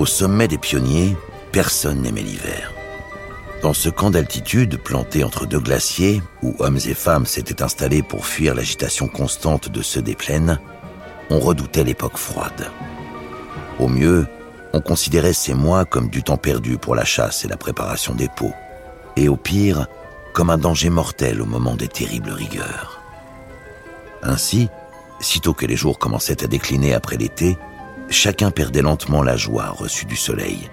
Au sommet des pionniers, personne n'aimait l'hiver. Dans ce camp d'altitude, planté entre deux glaciers, où hommes et femmes s'étaient installés pour fuir l'agitation constante de ceux des plaines, on redoutait l'époque froide. Au mieux, on considérait ces mois comme du temps perdu pour la chasse et la préparation des pots, et au pire, comme un danger mortel au moment des terribles rigueurs. Ainsi, sitôt que les jours commençaient à décliner après l'été, chacun perdait lentement la joie reçue du soleil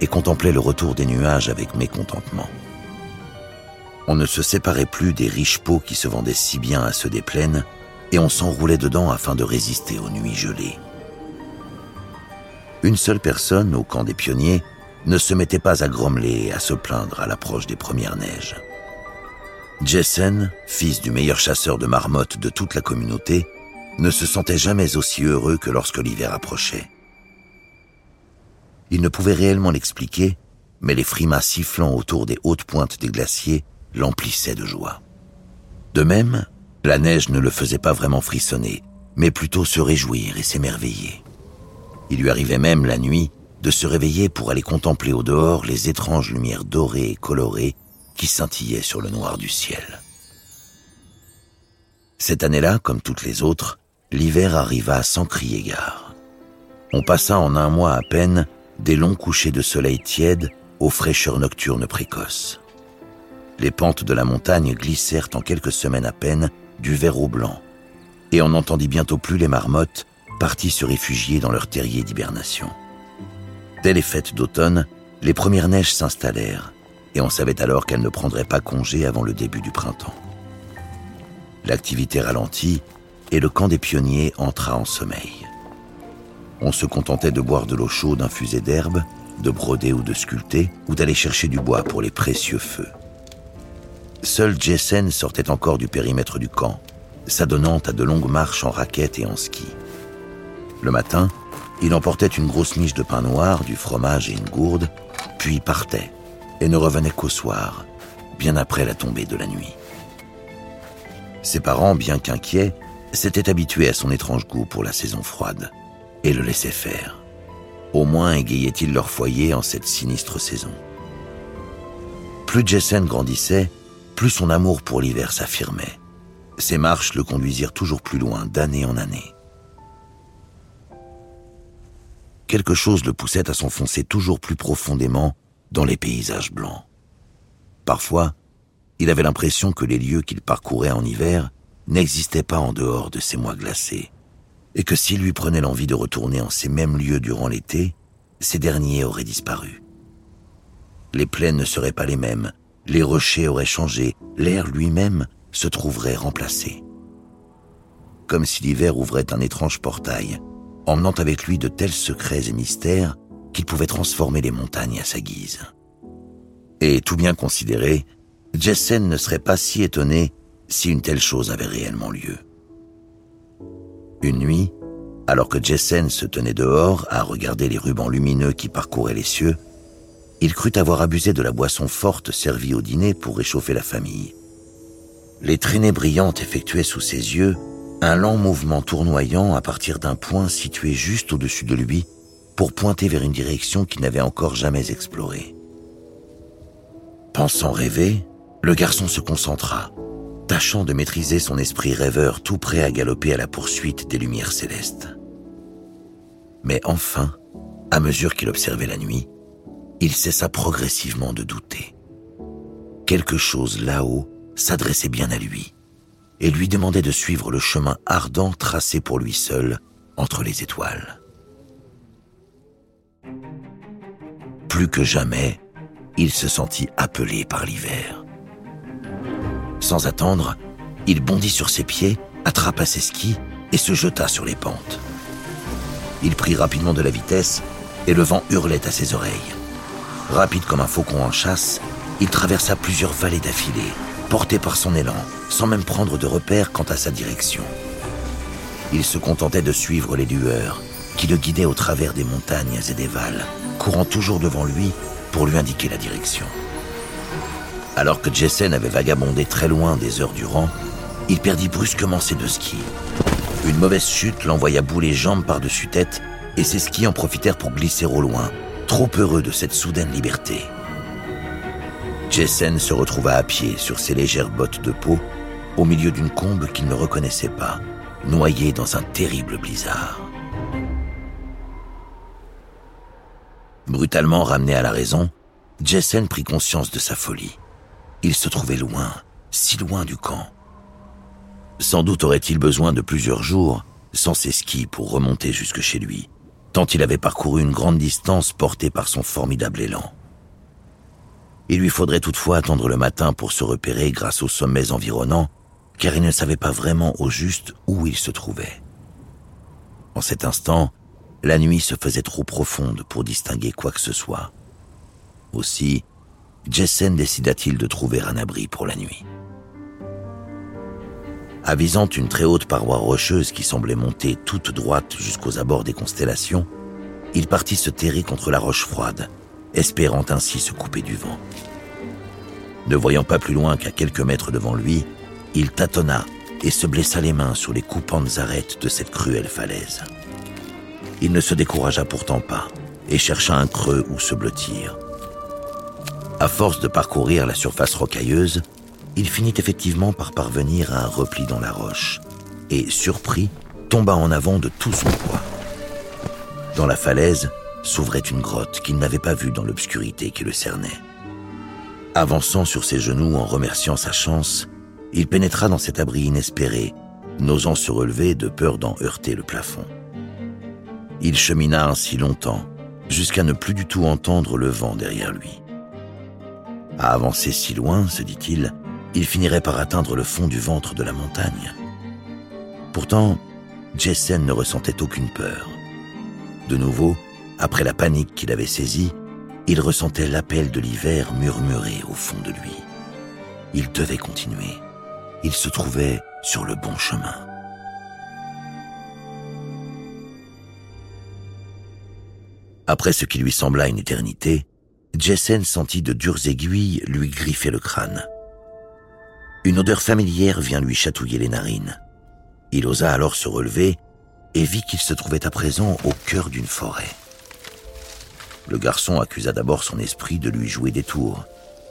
et contemplait le retour des nuages avec mécontentement. On ne se séparait plus des riches pots qui se vendaient si bien à ceux des plaines, et on s'enroulait dedans afin de résister aux nuits gelées. Une seule personne, au camp des pionniers, ne se mettait pas à grommeler et à se plaindre à l'approche des premières neiges. Jessen, fils du meilleur chasseur de marmottes de toute la communauté, ne se sentait jamais aussi heureux que lorsque l'hiver approchait. Il ne pouvait réellement l'expliquer, mais les frimas sifflant autour des hautes pointes des glaciers l'emplissaient de joie. De même, la neige ne le faisait pas vraiment frissonner, mais plutôt se réjouir et s'émerveiller. Il lui arrivait même la nuit de se réveiller pour aller contempler au dehors les étranges lumières dorées et colorées qui scintillaient sur le noir du ciel. Cette année-là, comme toutes les autres, l'hiver arriva sans crier gare. On passa en un mois à peine des longs couchers de soleil tiède aux fraîcheurs nocturnes précoces. Les pentes de la montagne glissèrent en quelques semaines à peine du vert au blanc, et on n'entendit bientôt plus les marmottes parties se réfugier dans leur terrier d'hibernation. Dès les fêtes d'automne, les premières neiges s'installèrent, et on savait alors qu'elles ne prendraient pas congé avant le début du printemps. L'activité ralentit, et le camp des pionniers entra en sommeil. On se contentait de boire de l'eau chaude infusée d'herbe, de broder ou de sculpter, ou d'aller chercher du bois pour les précieux feux. Seul Jessen sortait encore du périmètre du camp, s'adonnant à de longues marches en raquettes et en ski. Le matin, il emportait une grosse miche de pain noir, du fromage et une gourde, puis partait, et ne revenait qu'au soir, bien après la tombée de la nuit. Ses parents, bien qu'inquiets, s'étaient habitués à son étrange goût pour la saison froide et le laissaient faire. Au moins égayait-il leur foyer en cette sinistre saison. Plus Jessen grandissait, plus son amour pour l'hiver s'affirmait. Ses marches le conduisirent toujours plus loin d'année en année. Quelque chose le poussait à s'enfoncer toujours plus profondément dans les paysages blancs. Parfois, il avait l'impression que les lieux qu'il parcourait en hiver n'existaient pas en dehors de ces mois glacés et que s'il lui prenait l'envie de retourner en ces mêmes lieux durant l'été, ces derniers auraient disparu. Les plaines ne seraient pas les mêmes, les rochers auraient changé, l'air lui-même se trouverait remplacé. Comme si l'hiver ouvrait un étrange portail, emmenant avec lui de tels secrets et mystères qu'il pouvait transformer les montagnes à sa guise. Et tout bien considéré, Jessen ne serait pas si étonné si une telle chose avait réellement lieu. Une nuit, alors que Jessen se tenait dehors à regarder les rubans lumineux qui parcouraient les cieux, il crut avoir abusé de la boisson forte servie au dîner pour réchauffer la famille. Les traînées brillantes effectuaient sous ses yeux un lent mouvement tournoyant à partir d'un point situé juste au-dessus de lui pour pointer vers une direction qu'il n'avait encore jamais explorée. Pensant rêver, le garçon se concentra tâchant de maîtriser son esprit rêveur tout prêt à galoper à la poursuite des lumières célestes. Mais enfin, à mesure qu'il observait la nuit, il cessa progressivement de douter. Quelque chose là-haut s'adressait bien à lui et lui demandait de suivre le chemin ardent tracé pour lui seul entre les étoiles. Plus que jamais, il se sentit appelé par l'hiver. Sans attendre, il bondit sur ses pieds, attrapa ses skis et se jeta sur les pentes. Il prit rapidement de la vitesse et le vent hurlait à ses oreilles. Rapide comme un faucon en chasse, il traversa plusieurs vallées d'affilée, porté par son élan, sans même prendre de repère quant à sa direction. Il se contentait de suivre les lueurs qui le guidaient au travers des montagnes et des vals, courant toujours devant lui pour lui indiquer la direction. Alors que Jessen avait vagabondé très loin des heures durant, il perdit brusquement ses deux skis. Une mauvaise chute l'envoya bouler jambes par-dessus tête et ses skis en profitèrent pour glisser au loin, trop heureux de cette soudaine liberté. Jessen se retrouva à pied sur ses légères bottes de peau, au milieu d'une combe qu'il ne reconnaissait pas, noyé dans un terrible blizzard. Brutalement ramené à la raison, Jessen prit conscience de sa folie. Il se trouvait loin, si loin du camp. Sans doute aurait-il besoin de plusieurs jours, sans ses skis, pour remonter jusque chez lui, tant il avait parcouru une grande distance porté par son formidable élan. Il lui faudrait toutefois attendre le matin pour se repérer grâce aux sommets environnants, car il ne savait pas vraiment au juste où il se trouvait. En cet instant, la nuit se faisait trop profonde pour distinguer quoi que ce soit. Aussi, Jessen décida-t-il de trouver un abri pour la nuit. Avisant une très haute paroi rocheuse qui semblait monter toute droite jusqu'aux abords des constellations, il partit se terrer contre la roche froide, espérant ainsi se couper du vent. Ne voyant pas plus loin qu'à quelques mètres devant lui, il tâtonna et se blessa les mains sur les coupantes arêtes de cette cruelle falaise. Il ne se découragea pourtant pas et chercha un creux où se blottir. À force de parcourir la surface rocailleuse, il finit effectivement par parvenir à un repli dans la roche et, surpris, tomba en avant de tout son poids. Dans la falaise s'ouvrait une grotte qu'il n'avait pas vue dans l'obscurité qui le cernait. Avançant sur ses genoux en remerciant sa chance, il pénétra dans cet abri inespéré, n'osant se relever de peur d'en heurter le plafond. Il chemina ainsi longtemps, jusqu'à ne plus du tout entendre le vent derrière lui. À avancer si loin, se dit-il, il finirait par atteindre le fond du ventre de la montagne. Pourtant, Jessen ne ressentait aucune peur. De nouveau, après la panique qu'il avait saisie, il ressentait l'appel de l'hiver murmurer au fond de lui. Il devait continuer. Il se trouvait sur le bon chemin. Après ce qui lui sembla une éternité, Jessen sentit de dures aiguilles lui griffer le crâne. Une odeur familière vient lui chatouiller les narines. Il osa alors se relever et vit qu'il se trouvait à présent au cœur d'une forêt. Le garçon accusa d'abord son esprit de lui jouer des tours.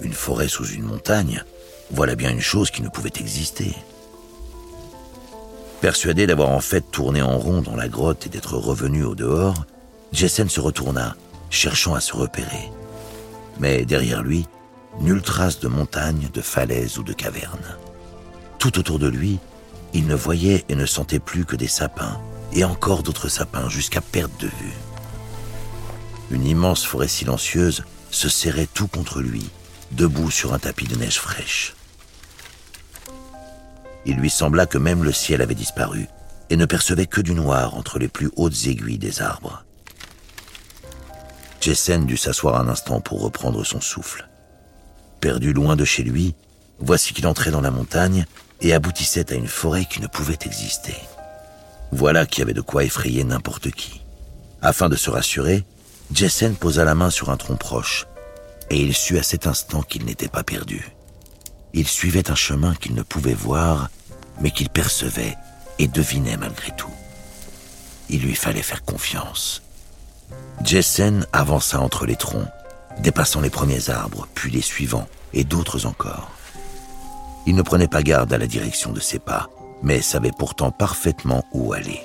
Une forêt sous une montagne, voilà bien une chose qui ne pouvait exister. Persuadé d'avoir en fait tourné en rond dans la grotte et d'être revenu au dehors, Jessen se retourna, cherchant à se repérer. Mais derrière lui, nulle trace de montagne, de falaise ou de caverne. Tout autour de lui, il ne voyait et ne sentait plus que des sapins, et encore d'autres sapins jusqu'à perte de vue. Une immense forêt silencieuse se serrait tout contre lui, debout sur un tapis de neige fraîche. Il lui sembla que même le ciel avait disparu, et ne percevait que du noir entre les plus hautes aiguilles des arbres. Jessen dut s'asseoir un instant pour reprendre son souffle. Perdu loin de chez lui, voici qu'il entrait dans la montagne et aboutissait à une forêt qui ne pouvait exister. Voilà qui avait de quoi effrayer n'importe qui. Afin de se rassurer, Jessen posa la main sur un tronc proche, et il sut à cet instant qu'il n'était pas perdu. Il suivait un chemin qu'il ne pouvait voir, mais qu'il percevait et devinait malgré tout. Il lui fallait faire confiance. Jessen avança entre les troncs, dépassant les premiers arbres, puis les suivants, et d'autres encore. Il ne prenait pas garde à la direction de ses pas, mais savait pourtant parfaitement où aller.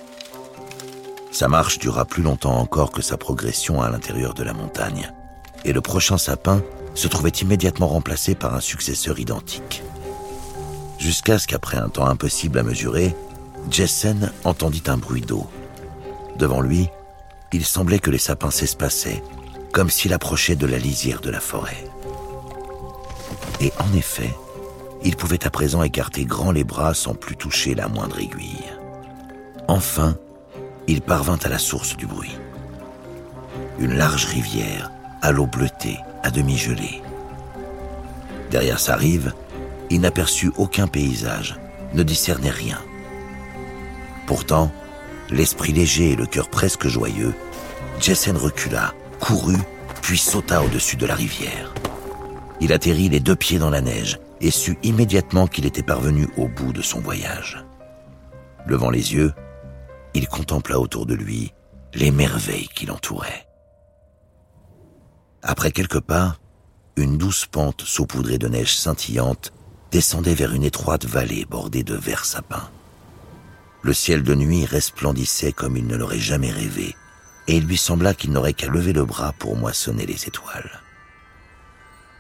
Sa marche dura plus longtemps encore que sa progression à l'intérieur de la montagne, et le prochain sapin se trouvait immédiatement remplacé par un successeur identique. Jusqu'à ce qu'après un temps impossible à mesurer, Jessen entendit un bruit d'eau. Devant lui, il semblait que les sapins s'espaçaient comme s'il approchait de la lisière de la forêt. Et en effet, il pouvait à présent écarter grand les bras sans plus toucher la moindre aiguille. Enfin, il parvint à la source du bruit. Une large rivière, à l'eau bleutée, à demi gelée. Derrière sa rive, il n'aperçut aucun paysage, ne discernait rien. Pourtant, l'esprit léger et le cœur presque joyeux, Jessen recula courut, puis sauta au-dessus de la rivière. Il atterrit les deux pieds dans la neige et sut immédiatement qu'il était parvenu au bout de son voyage. Levant les yeux, il contempla autour de lui les merveilles qui l'entouraient. Après quelques pas, une douce pente saupoudrée de neige scintillante descendait vers une étroite vallée bordée de verts sapins. Le ciel de nuit resplendissait comme il ne l'aurait jamais rêvé, et il lui sembla qu'il n'aurait qu'à lever le bras pour moissonner les étoiles.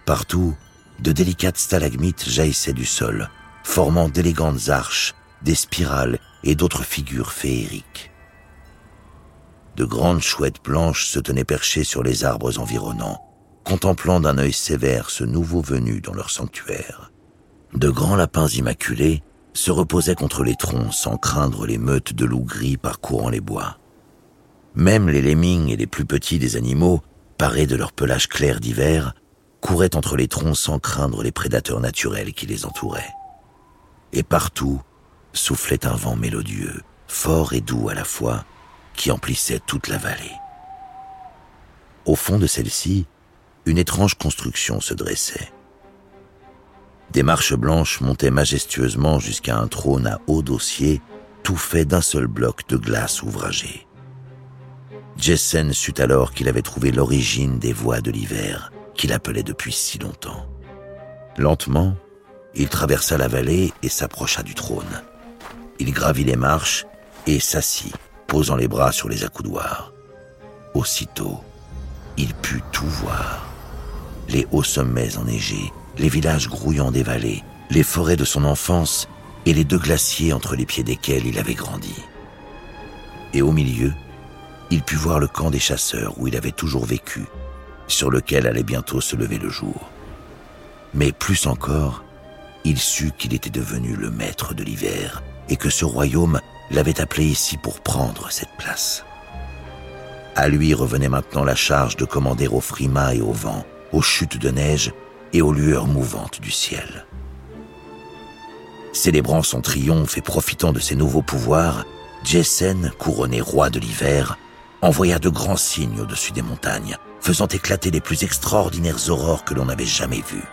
Partout, de délicates stalagmites jaillissaient du sol, formant d'élégantes arches, des spirales et d'autres figures féeriques. De grandes chouettes blanches se tenaient perchées sur les arbres environnants, contemplant d'un œil sévère ce nouveau venu dans leur sanctuaire. De grands lapins immaculés se reposaient contre les troncs sans craindre les meutes de loups gris parcourant les bois. Même les lemmings et les plus petits des animaux, parés de leur pelage clair d'hiver, couraient entre les troncs sans craindre les prédateurs naturels qui les entouraient. Et partout soufflait un vent mélodieux, fort et doux à la fois, qui emplissait toute la vallée. Au fond de celle-ci, une étrange construction se dressait. Des marches blanches montaient majestueusement jusqu'à un trône à haut dossier, tout fait d'un seul bloc de glace ouvragée. Jessen sut alors qu'il avait trouvé l'origine des voix de l'hiver qu'il appelait depuis si longtemps. Lentement, il traversa la vallée et s'approcha du trône. Il gravit les marches et s'assit, posant les bras sur les accoudoirs. Aussitôt, il put tout voir. Les hauts sommets enneigés, les villages grouillants des vallées, les forêts de son enfance et les deux glaciers entre les pieds desquels il avait grandi. Et au milieu, il put voir le camp des chasseurs où il avait toujours vécu, sur lequel allait bientôt se lever le jour. Mais plus encore, il sut qu'il était devenu le maître de l'hiver et que ce royaume l'avait appelé ici pour prendre cette place. À lui revenait maintenant la charge de commander aux frimas et au vent, aux chutes de neige et aux lueurs mouvantes du ciel. Célébrant son triomphe et profitant de ses nouveaux pouvoirs, Jessen, couronné roi de l'hiver, envoya de grands signes au-dessus des montagnes, faisant éclater les plus extraordinaires aurores que l'on avait jamais vues.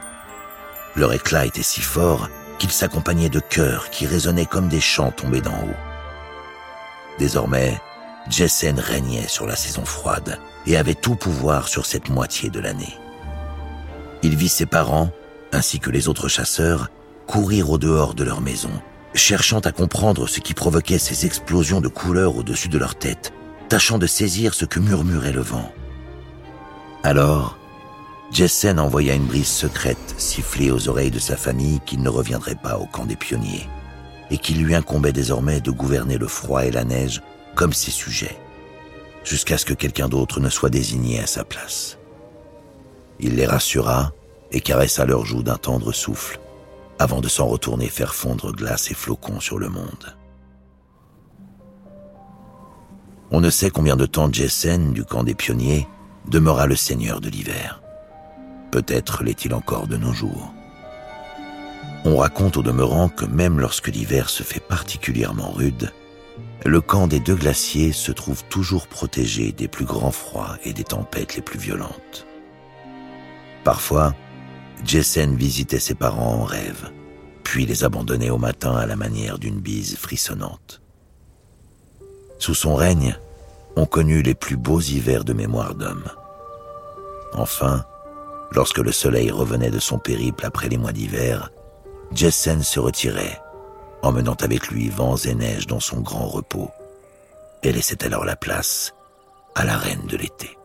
Leur éclat était si fort qu'il s'accompagnait de chœurs qui résonnaient comme des chants tombés d'en haut. Désormais, Jessen régnait sur la saison froide et avait tout pouvoir sur cette moitié de l'année. Il vit ses parents, ainsi que les autres chasseurs, courir au dehors de leur maison, cherchant à comprendre ce qui provoquait ces explosions de couleurs au-dessus de leur tête, tâchant de saisir ce que murmurait le vent. Alors, Jessen envoya une brise secrète siffler aux oreilles de sa famille qu'il ne reviendrait pas au camp des pionniers, et qu'il lui incombait désormais de gouverner le froid et la neige comme ses sujets, jusqu'à ce que quelqu'un d'autre ne soit désigné à sa place. Il les rassura et caressa leurs joues d'un tendre souffle, avant de s'en retourner faire fondre glace et flocons sur le monde. On ne sait combien de temps Jessen, du camp des pionniers, demeura le seigneur de l'hiver. Peut-être l'est-il encore de nos jours. On raconte au demeurant que même lorsque l'hiver se fait particulièrement rude, le camp des deux glaciers se trouve toujours protégé des plus grands froids et des tempêtes les plus violentes. Parfois, Jessen visitait ses parents en rêve, puis les abandonnait au matin à la manière d'une bise frissonnante. Sous son règne, on connut les plus beaux hivers de mémoire d'homme. Enfin, lorsque le soleil revenait de son périple après les mois d'hiver, Jessen se retirait, emmenant avec lui vents et neiges dans son grand repos, et laissait alors la place à la reine de l'été.